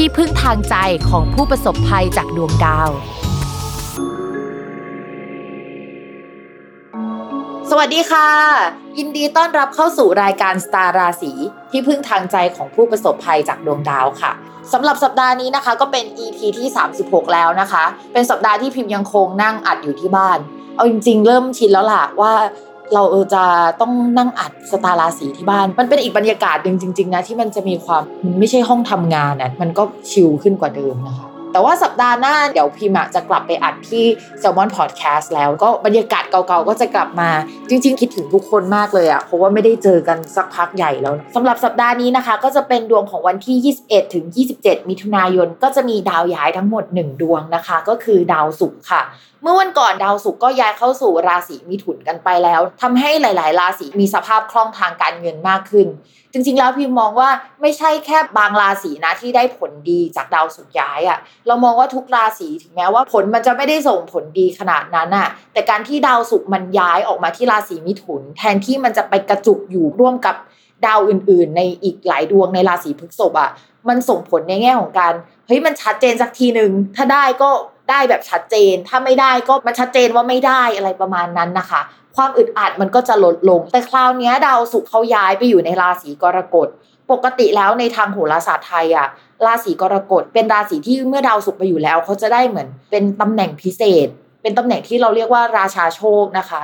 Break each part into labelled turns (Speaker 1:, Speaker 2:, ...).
Speaker 1: ที่พึ่งทางใจของผู้ประสบภัยจากดวงดาว สวัสดีค่ะ ยินดีต้อนรับเข้าสู่รายการสตาร์ราศีที่พึ่งทางใจของผู้ประสบภัยจากดวงดาวค่ะสำหรับสัปดาห์นี้นะคะ ก็เป็น EP ที่ 36 แล้วนะคะ เป็นสัปดาห์ที่พิมพ์ยังคงนั่งอัดอยู่ที่บ้าน เอาจริง ๆ เริ่มชินแล้วล่ะว่า เราจะต้องนั่งอัดสตาราศีที่บ้าน มันเป็นอีกบรรยากาศหนึ่งจริง ๆ นะ ที่มันจะมีความมันไม่ใช่ห้องทำงานอะมันก็ชิลขึ้นกว่าเดิมนะคะแต่ว่าสัปดาห์หน้าเดี๋ยวพิมจะกลับไปอัดที่ Salmon Podcast แล้วก็บรรยากาศเก่าๆ ก็จะกลับมา จริงๆ คิดถึงทุกคนมากเลยอะเพราะว่าไม่ได้เจอกันสักพักใหญ่แล้วสำหรับสัปดาห์นี้นะคะ ก็จะเป็นดวงของวันที่ 21 ถึง 27 มิถุนายน ก็จะมีดาวย้ายทั้งหมด 1 ดวงนะคะ ก็คือดาวศุกร์ค่ะ มื่อวันก่อนดาวศุกร์ก็ย้ายเข้าสู่ราศีมิถุนกันไปแล้วทำให้หลาย ๆ ราศีมีสภาพคล่องทางการเงินมากขึ้น จริง ๆ แล้วพิมมองว่าไม่ใช่แค่บางราศีนะที่ได้ผลดีจากดาวศุกร์ย้ายอะ่ะ เรามองว่าทุกราศีถึงแม้ว่าผลมันจะไม่ได้ส่งผลดีขนาดนั้นอะ่ะ แต่การที่ดาวศุกร์มันย้ายออกมาที่ราศีมิถุน แทนที่มันจะไปกระจุกอยู่ร่วมกับดาวอื่น ๆ ในอีกหลายดวงในราศีพฤษภอะ่ะ มันส่งผลในแง่ของการเฮ้ยมันชัดเจนสักทีหนึ่งถ้าได้ก็ ได้แบบชัดเจน ถ้าไม่ได้ก็มันชัดเจนว่าไม่ได้อะไรประมาณนั้นนะคะ ความอึดอัดมันก็จะลดลง แต่คราวนี้ดาวศุกร์เขาย้ายไปอยู่ในราศีกรกฎ ปกติแล้วในทางโหราศาสตร์ไทยอะราศีกรกฎเป็นราศีที่เมื่อดาวศุกร์ไปอยู่แล้วเขาจะได้เหมือนเป็นตำแหน่งพิเศษ เป็นตำแหน่งที่เราเรียกว่าราชาโชคนะคะ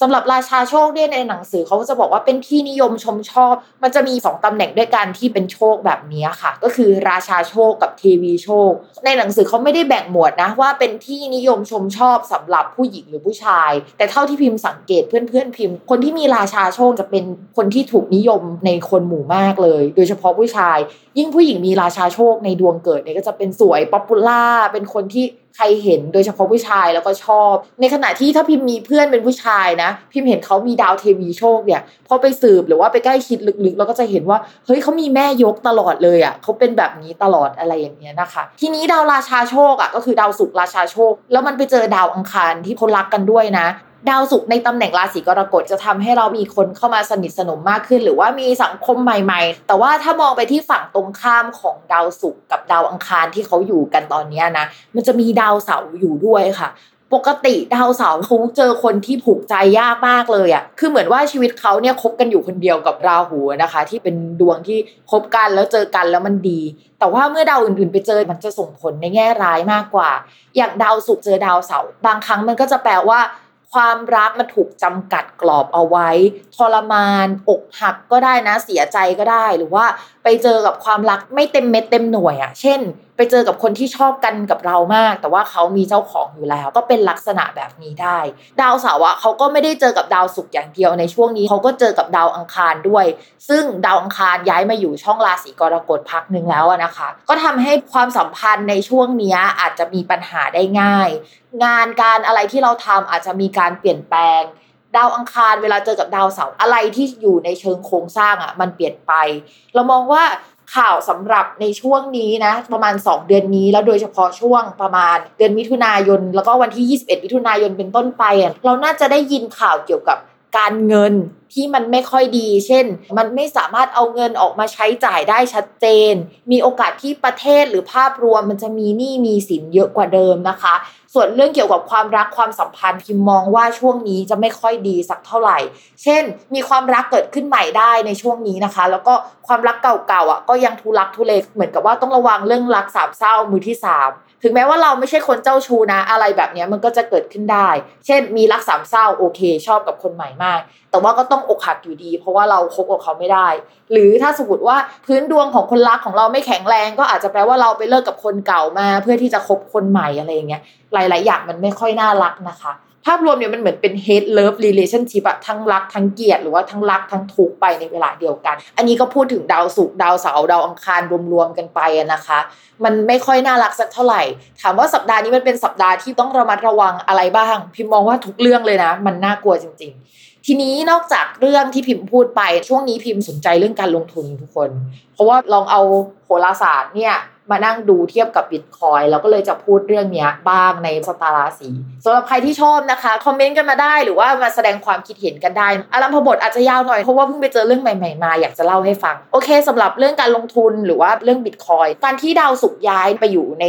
Speaker 1: สำหรับราชาโชคเนี่ยในหนังสือเขาจะบอกว่าเป็นที่นิยมชมชอบ มันจะมี2ตำแหน่งด้วยกันที่เป็นโชคแบบนี้ค่ะ ก็คือราชาโชคกับเทวีโชค ในหนังสือเขาไม่ได้แบ่งหมวดนะว่าเป็นที่นิยมชมชอบสำหรับผู้หญิงหรือผู้ชาย แต่เท่าที่พิมพ์สังเกตเพื่อนๆพิมพ์ คนที่มีราชาโชคจะเป็นคนที่ถูกนิยมในคนหมู่มากเลย โดยเฉพาะผู้ชาย ยิ่งผู้หญิงมีราชาโชคในดวงเกิดเนี่ยก็จะเป็นสวย popular เป็นคนที่ ใครเห็นโดยเฉพาะผู้ชายแล้วก็ชอบ ในขณะที่ถ้าพิมพ์มีเพื่อนเป็นผู้ชายนะ พิมพ์เห็นเขามีดาวเทวีโชคเนี่ยพอไปสืบหรือว่าไปใกล้คิดลึกๆแล้วก็จะเห็นว่าเฮ้ยเขามีแม่ยกตลอดเลยอะเขาเป็นแบบนี้ตลอดอะไรอย่างเงี้ยนะคะ ทีนี้ดาวราชาโชคอะก็คือดาวศุกร์ราชาโชค แล้วมันไปเจอดาวอังคารที่เขารักกันด้วยนะ ดาวศุกร์ในตำแหน่งราศีกรกฎจะทำให้เรามีคนเข้ามาสนิทสนมมากขึ้น หรือว่ามีสังคมใหม่ๆ แต่ว่าถ้ามองไปที่ฝั่งตรงข้ามของดาวศุกร์กับดาวอังคารที่เขาอยู่กันตอนนี้นะ มันจะมีดาวเสาร์อยู่ด้วยค่ะปกติดาวเสาร์เขาเจอคนที่ผูกใจยากมากเลยอะ่ะ คือเหมือนว่าชีวิตเขาเนี่ยคบกันอยู่คนเดียวกับราหูนะคะ ที่เป็นดวงที่คบกันแล้วเจอกันแล้วมันดี แต่ว่าเมื่อดาวอื่นๆ ไปเจอมันจะส่งผลในแง่ร้ายมากกว่า อย่างดาวศุกร์เจอดาวเสาร์บางครั้งมันก็จะแปลว่า ความรักมันถูกจำกัดกรอบเอาไว้ ทรมาน อกหักก็ได้นะเสียใจก็ได้ หรือว่าไปเจอกับความรักไม่เต็มเม็ดเต็มหน่วยอะ่ะ เช่น ไปเจอกับคนที่ชอบกันกับเรามาก แต่ว่าเขามีเจ้าของอยู่แล้ว ก็เป็นลักษณะแบบนี้ได้ ดาวเสาร์อะเขาก็ไม่ได้เจอกับดาวศุกร์อย่างเดียวในช่วงนี้เขาก็เจอกับดาวอังคารด้วย ซึ่งดาวอังคารย้ายมาอยู่ช่องราศีกรกฎพักหนึ่งแล้วนะคะ ก็ทำให้ความสัมพันธ์ในช่วงนี้อาจจะมีปัญหาได้ง่าย งานการอะไรที่เราทำอาจจะมีการเปลี่ยนแปลงดาวอังคารเวลาเจอกับดาวเสาร์อะไรที่อยู่ในเชิงโครงสร้างอะมันเปลี่ยนไป เรามองว่า ข่าวสำหรับในช่วงนี้นะ ประมาณ 2 เดือนนี้ แล้วโดยเฉพาะช่วงประมาณเดือนมิถุนายน แล้วก็วันที่ 21 มิถุนายนเป็นต้นไป เราน่าจะได้ยินข่าวเกี่ยวกับ การเงินที่มันไม่ค่อยดี เช่น มันไม่สามารถเอาเงินออกมาใช้จ่ายได้ชัดเจน มีโอกาสที่ประเทศหรือภาพรวมมันจะมีหนี้มีสินเยอะกว่าเดิมนะคะ ส่วนเรื่องเกี่ยวกับความรักความสัมพันธ์พิมมองว่าช่วงนี้จะไม่ค่อยดีสักเท่าไหร่ เช่น มีความรักเกิดขึ้นใหม่ได้ในช่วงนี้นะคะ แล้วก็ความรักเก่าๆอะก็ยังทุลักทุเลเหมือนกับว่าต้องระวังเรื่องรักสามเศร้ามือที่สาม ถึงแม้ว่าเราไม่ใช่คนเจ้าชู้นะ อะไรแบบนี้มันก็จะเกิดขึ้นได้ เช่นมีรักสามเศร้าโอเค ชอบกับคนใหม่มาก แต่ว่าก็ต้องอกหักอยู่ดี เพราะว่าเราคบกับเขาไม่ได้ หรือถ้าสมมติว่าพื้นดวงของคนรักของเราไม่แข็งแรง ก็อาจจะแปลว่าเราไปเลิกกับคนเก่ามา เพื่อที่จะคบคนใหม่อะไรอย่างเงี้ยหลาย ๆ อย่างมันไม่ค่อยน่ารักนะคะ ภาพรวมเนี่ยมันเหมือนเป็น hate love relationship อะทั้งรักทั้งเกลียดหรือว่าทั้งรักทั้งทุกข์ไปในเวลาเดียวกัน อันนี้ก็พูดถึงดาวศุกร์ดาวเสาร์ดาวอังคารรวมๆกันไปนะคะ มันไม่ค่อยน่ารักสักเท่าไหร่ ถามว่าสัปดาห์นี้มันเป็นสัปดาห์ที่ต้องระมัดระวังอะไรบ้าง พิมมองว่าทุกเรื่องเลยนะ มันน่ากลัวจริง ๆทีนี้นอกจากเรื่องที่พิมพ์พูดไปช่วงนี้พิมพ์สนใจเรื่องการลงทุนทุกคน เพราะว่าลองเอาโหราศาสตร์เนี่ย มานั่งดูเทียบกับบิตคอยแล้วก็เลยจะพูดเรื่องนี้บ้างในสตาราศีสำหรับใครที่ชอบนะคะ คอมเมนต์กันมาได้หรือว่ามาแสดงความคิดเห็นกันได้อารัมพบทอาจจะยาวหน่อย เพราะว่าเพิ่งไปเจอเรื่องใหม่ๆมาอยากจะเล่าให้ฟัง โอเคสำหรับเรื่องการลงทุนหรือว่าเรื่องบิตคอยการที่ดาวศุกย้ายไปอยู่ใน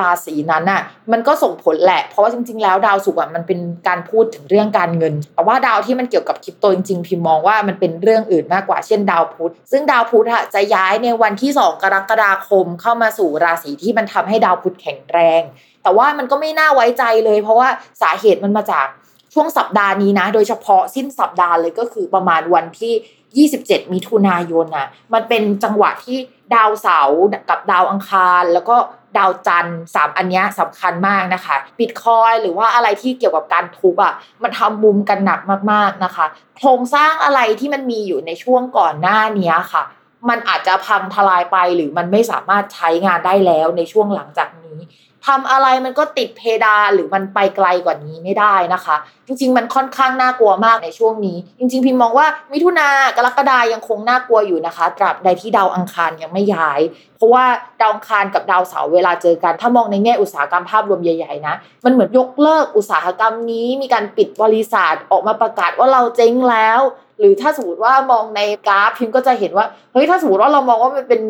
Speaker 1: ราศีนั้นน่ะมันก็ส่งผลแหละ เพราะว่าจริง ๆ แล้วดาวศุกอะมันเป็นการพูดถึงเรื่องการเงิน แต่ว่าดาวที่มันเกี่ยวกับคริปโตจริงๆพิมมองว่ามันเป็นเรื่องอื่นมากกว่าเช่นดาวพุธซึ่งดาวพุธอะจะย้ายในวันที่ 2 กรกฎาคมเข้ามาสู่ราศีที่มันทำให้ดาวพุธแข็งแรง แต่ว่ามันก็ไม่น่าไว้ใจเลย เพราะว่าสาเหตุมันมาจากช่วงสัปดาห์นี้นะ โดยเฉพาะสิ้นสัปดาห์เลยก็คือประมาณวันที่ 27 มิถุนายนนะมันเป็นจังหวะที่ดาวเสาร์กับดาวอังคาร แล้วก็ดาวจันทร์สามอันนี้สำคัญมากนะคะบิตคอยหรือว่าอะไรที่เกี่ยวกับการทุบอะมันทำมุมกันหนักมากๆนะคะ โครงสร้างอะไรที่มันมีอยู่ในช่วงก่อนหน้านี้ค่ะ มันอาจจะพังทลายไปหรือมันไม่สามารถใช้งานได้แล้วในช่วงหลังจากนี้ทำอะไรมันก็ติดเพดานหรือมันไปไกลกว่านี้ไม่ได้นะคะ จริง ๆ มันค่อนข้างน่ากลัวมากในช่วงนี้ จริง ๆ พิมมองว่ามิถุนากรกฎายังคงน่ากลัวอยู่นะคะ ตราบใดที่ดาวอังคารยังไม่ย้าย เพราะว่าดาวอังคารกับดาวเสาร์เวลาเจอกัน ถ้ามองในแง่อุตสาหกรรมภาพรวมใหญ่ๆนะมันเหมือนยกเลิกอุตสาหกรรมนี้ มีการปิดบริษัทออกมาประกาศว่าเราเจ๊งแล้ว หรือถ้าสมมติว่ามองในกราฟพิมก็จะเห็นว่าเฮ้ยถ้าสมมติว่าเรามองว่ามันเป็น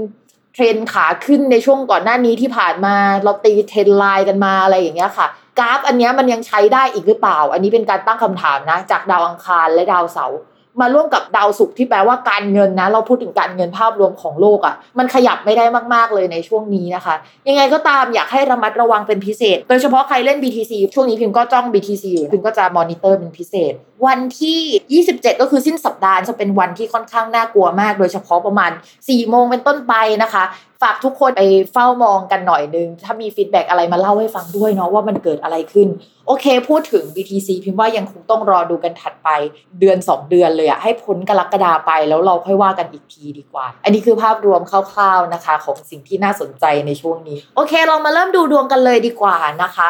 Speaker 1: เทรนขาขึ้นในช่วงก่อนหน้านี้ที่ผ่านมาเราตี trend line กันมาอะไรอย่างเงี้ยค่ะกราฟอันนี้มันยังใช้ได้อีกหรือเปล่า อันนี้เป็นการตั้งคำถามนะ จากดาวอังคารและดาวเสาร์ มาร่วมกับดาวศุกร์ที่แปลว่าการเงินนะ เราพูดถึงการเงินภาพรวมของโลกอะ่ะ มันขยับไม่ได้มากๆเลยในช่วงนี้นะคะ ยังไงก็ตามอยากให้ระมัดระวังเป็นพิเศษ โดยเฉพาะใครเล่น BTC ช่วงนี้พิมก็จ้อง BTC อยู่พิมก็จะมอนิเตอร์เป็นพิเศษ วันที่ 27 ก็คือสิ้นสัปดาห์จะเป็นวันที่ค่อนข้างน่ากลัวมาก โดยเฉพาะประมาณ4โมงเป็นต้นไปนะคะ ฝากทุกคนไปเฝ้ามองกันหน่อยนึง ถ้ามี feedback อะไรมาเล่าให้ฟังด้วยเนาะว่ามันเกิดอะไรขึ้น โอเค พูดถึง BTC พิมพ์ว่ายังคงต้องรอดูกันถัดไปเดือน 2 เดือนเลยอะให้พ้นกรกฎาไปแล้วเราค่อยว่ากันอีกทีดีกว่า อันนี้คือภาพรวมคร่าวๆนะคะ ของสิ่งที่น่าสนใจในช่วงนี้ โอเค เรามาเริ่มดูดวงกันเลยดีกว่านะคะ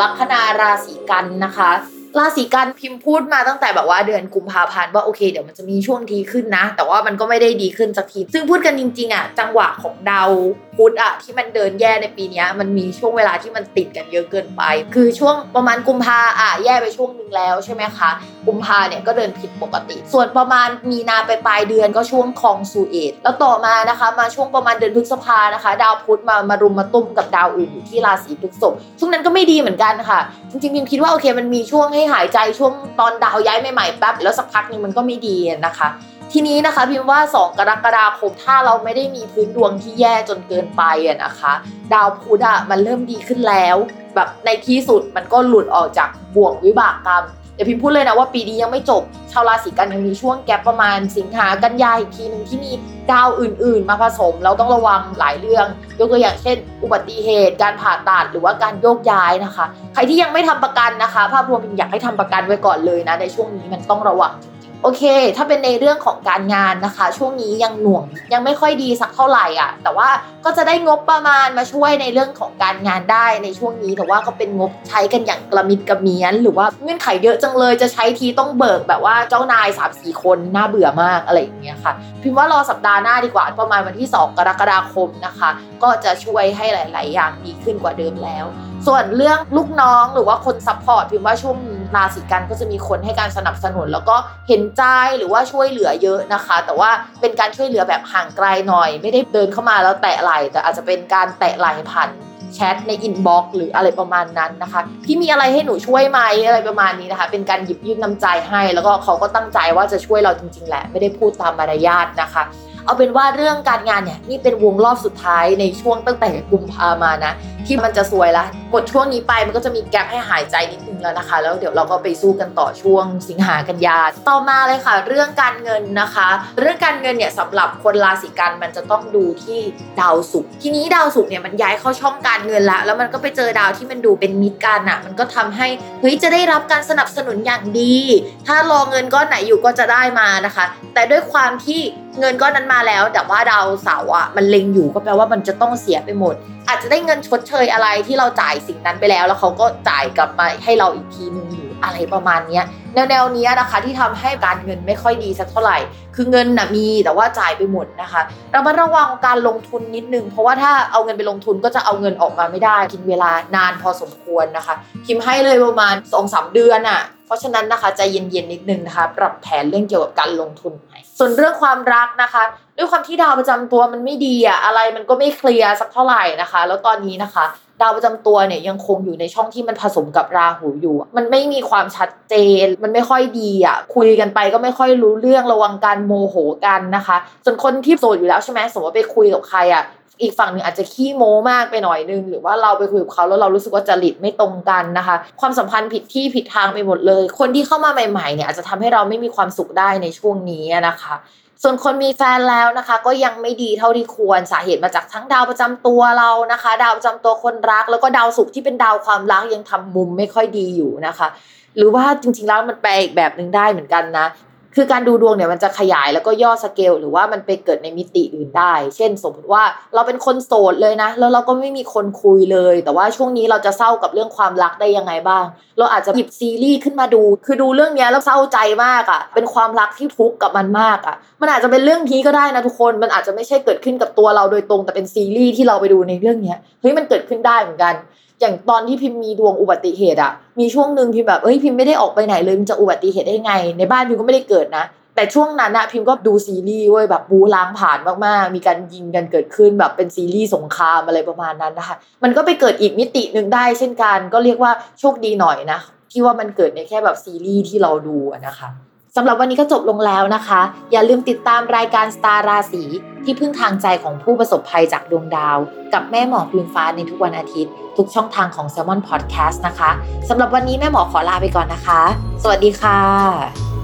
Speaker 1: ลัคนาราศีกันนะคะ ราศีกันพิมพ์พูดมาตั้งแต่แบบว่าเดือนกุมภาพันธ์ว่าโอเคเดี๋ยวมันจะมีช่วงดีขึ้นนะ แต่ว่ามันก็ไม่ได้ดีขึ้นสักที ซึ่งพูดกันจริงๆอะจังหวะของดาวพุธอะที่มันเดินแย่ในปีนี้มันมีช่วงเวลาที่มันติดกันเยอะเกินไป คือช่วงประมาณกุมภาอะแย่ไปช่วงหนึ่งแล้วใช่ไหมคะกุมภาเนี่ยก็เดินผิดปกติ ส่วนประมาณมีนาไปปลายเดือนก็ช่วงคองซูเอตแล้วต่อมานะคะ มาช่วงประมาณเดือนพฤษภานะคะ ดาวพุธมามารุมมาตุ้มกับดาวอื่นอยู่ที่ราศีพฤษภช่วงนั้นก็ไม่ดีเหมือนกันค่ะ จริงๆพิมคิดว่าโอเคมันมีช่วงให้หายใจช่วงตอนดาวย้ายใหม่ๆแป๊บแล้วสักพักนึงมันก็ไม่ดีนะคะ ทีนี้นะคะพิมพ์ว่า 2 กรกฎาคมถ้าเราไม่ได้มีพื้นดวงที่แย่จนเกินไปอะนะคะ ดาวพุธอะมันเริ่มดีขึ้นแล้ว แบบในที่สุดมันก็หลุดออกจากบ่วงวิบากกรรม เดี๋ยวพิมพูดเลยนะว่าปีนี้ยังไม่จบ ชาวราศีกันยังมีช่วงแกลประมาณสิงหากันยาอีกทีหนึ่งที่มีดาวอื่น ๆ มาผสม เราต้องระวังหลายเรื่อง ยกตัวอย่างเช่น อุบัติเหตุ การผ่าตัดหรือว่าการโยกย้ายนะคะ ใครที่ยังไม่ทำประกันนะคะ ภาพรวมพิมอยากให้ทำประกันไว้ก่อนเลยนะในช่วงนี้มันต้องระวังจริง โอเค ถ้าเป็นในเรื่องของการงานนะคะ ช่วงนี้ยังหน่วงยังไม่ค่อยดีสักเท่าไหร่อะ แต่ว่าก็จะได้งบประมาณมาช่วยในเรื่องของการงานได้ในช่วงนี้ แต่ว่าก็เป็นงบใช้กันอย่างกระมิดกระเมียน หรือว่าเงื่อนไขเยอะจังเลยจะใช้ทีต้องเบิกแบบว่าเจ้านาย3ามสี่คนน่าเบื่อมากอะไรอย่างเงี้ยค่ะ พิมพ์ว่ารอสัปดาห์หน้าดีกว่าประมาณวันที่ 2 กรกฎาคมนะคะ ก็จะช่วยให้หลาย ๆ อย่างดีขึ้นกว่าเดิมแล้ว ส่วนเรื่องลูกน้องหรือว่าคน support พิมว่าช่วง ราศีกันย์ก็จะมีคนให้การสนับสนุน แล้วก็เห็นใจหรือว่าช่วยเหลือเยอะนะคะ แต่ว่าเป็นการช่วยเหลือแบบห่างไกลหน่อย ไม่ได้เดินเข้ามาแล้วแตะไหล่แต่อาจจะเป็นการแตะไหล่ผ่านแชทใน inbox หรืออะไรประมาณนั้นนะคะพี่มีอะไรให้หนูช่วยไหมอะไรประมาณนี้นะคะ เป็นการหยิบยื่นน้ำใจให้ แล้วก็เขาก็ตั้งใจว่าจะช่วยเราจริงๆแหละ ไม่ได้พูดตามมารยาทนะคะ เอาเป็นว่าเรื่องการงานเนี่ยนี่เป็นวงรอบสุดท้ายในช่วงตั้งแต่กุมภามานะ ที่มันจะสวยละหมดช่วงนี้ไปมันก็จะมีแกลบให้หายใจนิดนึงแล้วนะคะ แล้วเดี๋ยวเราก็ไปสู้กันต่อช่วงสิงหากันยาต่อมาเลยค่ะ เรื่องการเงินนะคะ เรื่องการเงินเนี่ยสำหรับคนราศีกันมันจะต้องดูที่ดาวศุกร์ทีนี้ดาวศุกร์เนี่ยมันย้ายเข้าช่องการเงินละแล้วมันก็ไปเจอดาวที่มันดูเป็นมิตรกันอะมันก็ทำให้เฮ้ยจะได้รับการสนับสนุนอย่างดี ถ้ารอเงินก้อนไหนอยู่ก็จะได้มานะคะ แต่ด้วยความที่ เงินก้อนนั้นมาแล้ว แต่ว่าดาวเสาร์อะมันเล็งอยู่ก็แปลว่ามันจะต้องเสียไปหมด อาจจะได้เงินชดเชยอะไรที่เราจ่ายสิ่งนั้นไปแล้ว แล้วเขาก็จ่ายกลับมาให้เราอีกทีนึงอยู่อะไรประมาณเนี้ยแนวแนวๆเนี้ยนะคะที่ทำให้การเงินไม่ค่อยดีสักเท่าไหร่ คือเงินน่ะมีแต่ว่าจ่ายไปหมดนะคะเระมัดระวังการลงทุนนิดนึง เพราะว่าถ้าเอาเงินไปลงทุนก็จะเอาเงินออกมาไม่ได้ กินเวลานานพอสมควรนะคะพิมพ์ให้เลยประมาณ2อสเดือนอะ่ะ เพราะฉะนั้นนะคะใจเย็นๆนิดนึงนะคะ ปรับแผนเรื่องเกี่ยวกับการลงทุนใหม่ส่วนเรื่องความรักนะคะ ด้วยความที่ดาวประจำตัวมันไม่ดีอะอะไรมันก็ไม่เคลียร์สักเท่าไหร่นะคะ แล้วตอนนี้นะคะ ดาวประจำตัวเนี่ยยังคงอยู่ในช่องที่มันผสมกับราหูอยู่ มันไม่มีความชัดเจน มันไม่ค่อยดีอะคุยกันไปก็ไม่ค่อยรู้เรื่องระวังการโมโหกันนะคะ ส่วนคนที่โสดอยู่แล้วใช่ไหมสมมติว่าไปคุยกับใครอะ อีกฝั่งหนึ่งอาจจะขี้โม้มากไปหน่อยนึง หรือว่าเราไปคุยกับเขาแล้วเรารู้สึกว่าจริตไม่ตรงกันนะคะ ความสัมพันธ์ผิดที่ผิดทางไปหมดเลย คนที่เข้ามาใหม่ๆเนี่ยอาจจะทำให้เราไม่มีความสุขได้ในช่วงนี้นะคะส่วนคนมีแฟนแล้วนะคะ ก็ยังไม่ดีเท่าที่ควรสาเหตุมาจากทั้งดาวประจำตัวเรานะคะ ดาวประจำตัวคนรัก แล้วก็ดาวศุกร์ที่เป็นดาวความรักยังทำมุมไม่ค่อยดีอยู่นะคะ หรือว่าจริงๆแล้วมันแปลอีกแบบหนึ่งได้เหมือนกันนะ คือการดูดวงเนี่ยมันจะขยายแล้วก็ย่อสเกลหรือว่ามันไปเกิดในมิติอื่นได้ เช่น สมมติว่าเราเป็นคนโสดเลยนะ แล้วเราก็ไม่มีคนคุยเลย แต่ว่าช่วงนี้เราจะเศร้ากับเรื่องความรักได้ยังไงบ้าง เราอาจจะหยิบซีรีส์ขึ้นมาดู คือดูเรื่องเนี้ยแล้วเศร้าใจมากอะ่ะ เป็นความรักที่ทุกข์กับมันมากอะ่ะ มันอาจจะเป็นเรื่องนี้ก็ได้นะทุกคน มันอาจจะไม่ใช่เกิดขึ้นกับตัวเราโดยตรง แต่เป็นซีรีส์ที่เราไปดูในเรื่องเนี้ยเฮ้ยมันเกิดขึ้นได้เหมือนกัน อย่างตอนที่พิมพ์มีดวงอุบัติเหตุอะมีช่วงหนึ่งพิมพ์แบบเอ้ยพิมพ์ไม่ได้ออกไปไหนเลยมันจะอุบัติเหตุได้ไง ในบ้านพิมพ์ก็ไม่ได้เกิดนะ แต่ช่วงนั้นอะพิมพ์ก็ดูซีรีส์เว้ยแบบบูล้างผ่านมากๆ มีการยิงกันเกิดขึ้นแบบเป็นซีรีส์สงครามอะไรประมาณนั้นนะคะมันก็ไปเกิดอีกมิติหนึ่งได้เช่นกัน ก็เรียกว่าโชคดีหน่อยนะที่ว่ามันเกิดในแค่แบบซีรีส์ที่เราดูนะคะ สำหรับวันนี้ก็จบลงแล้วนะคะ อย่าลืมติดตามรายการสตาร์ราศีที่พึ่งทางใจของผู้ประสบภัยจากดวงดาว กับแม่หมอพีนฟ้าในทุกวันอาทิตย์ ทุกช่องทางของ s ซ l m o n Podcast นะคะสำหรับวันนี้แม่หมอขอลาไปก่อนนะคะ สวัสดีค่ะ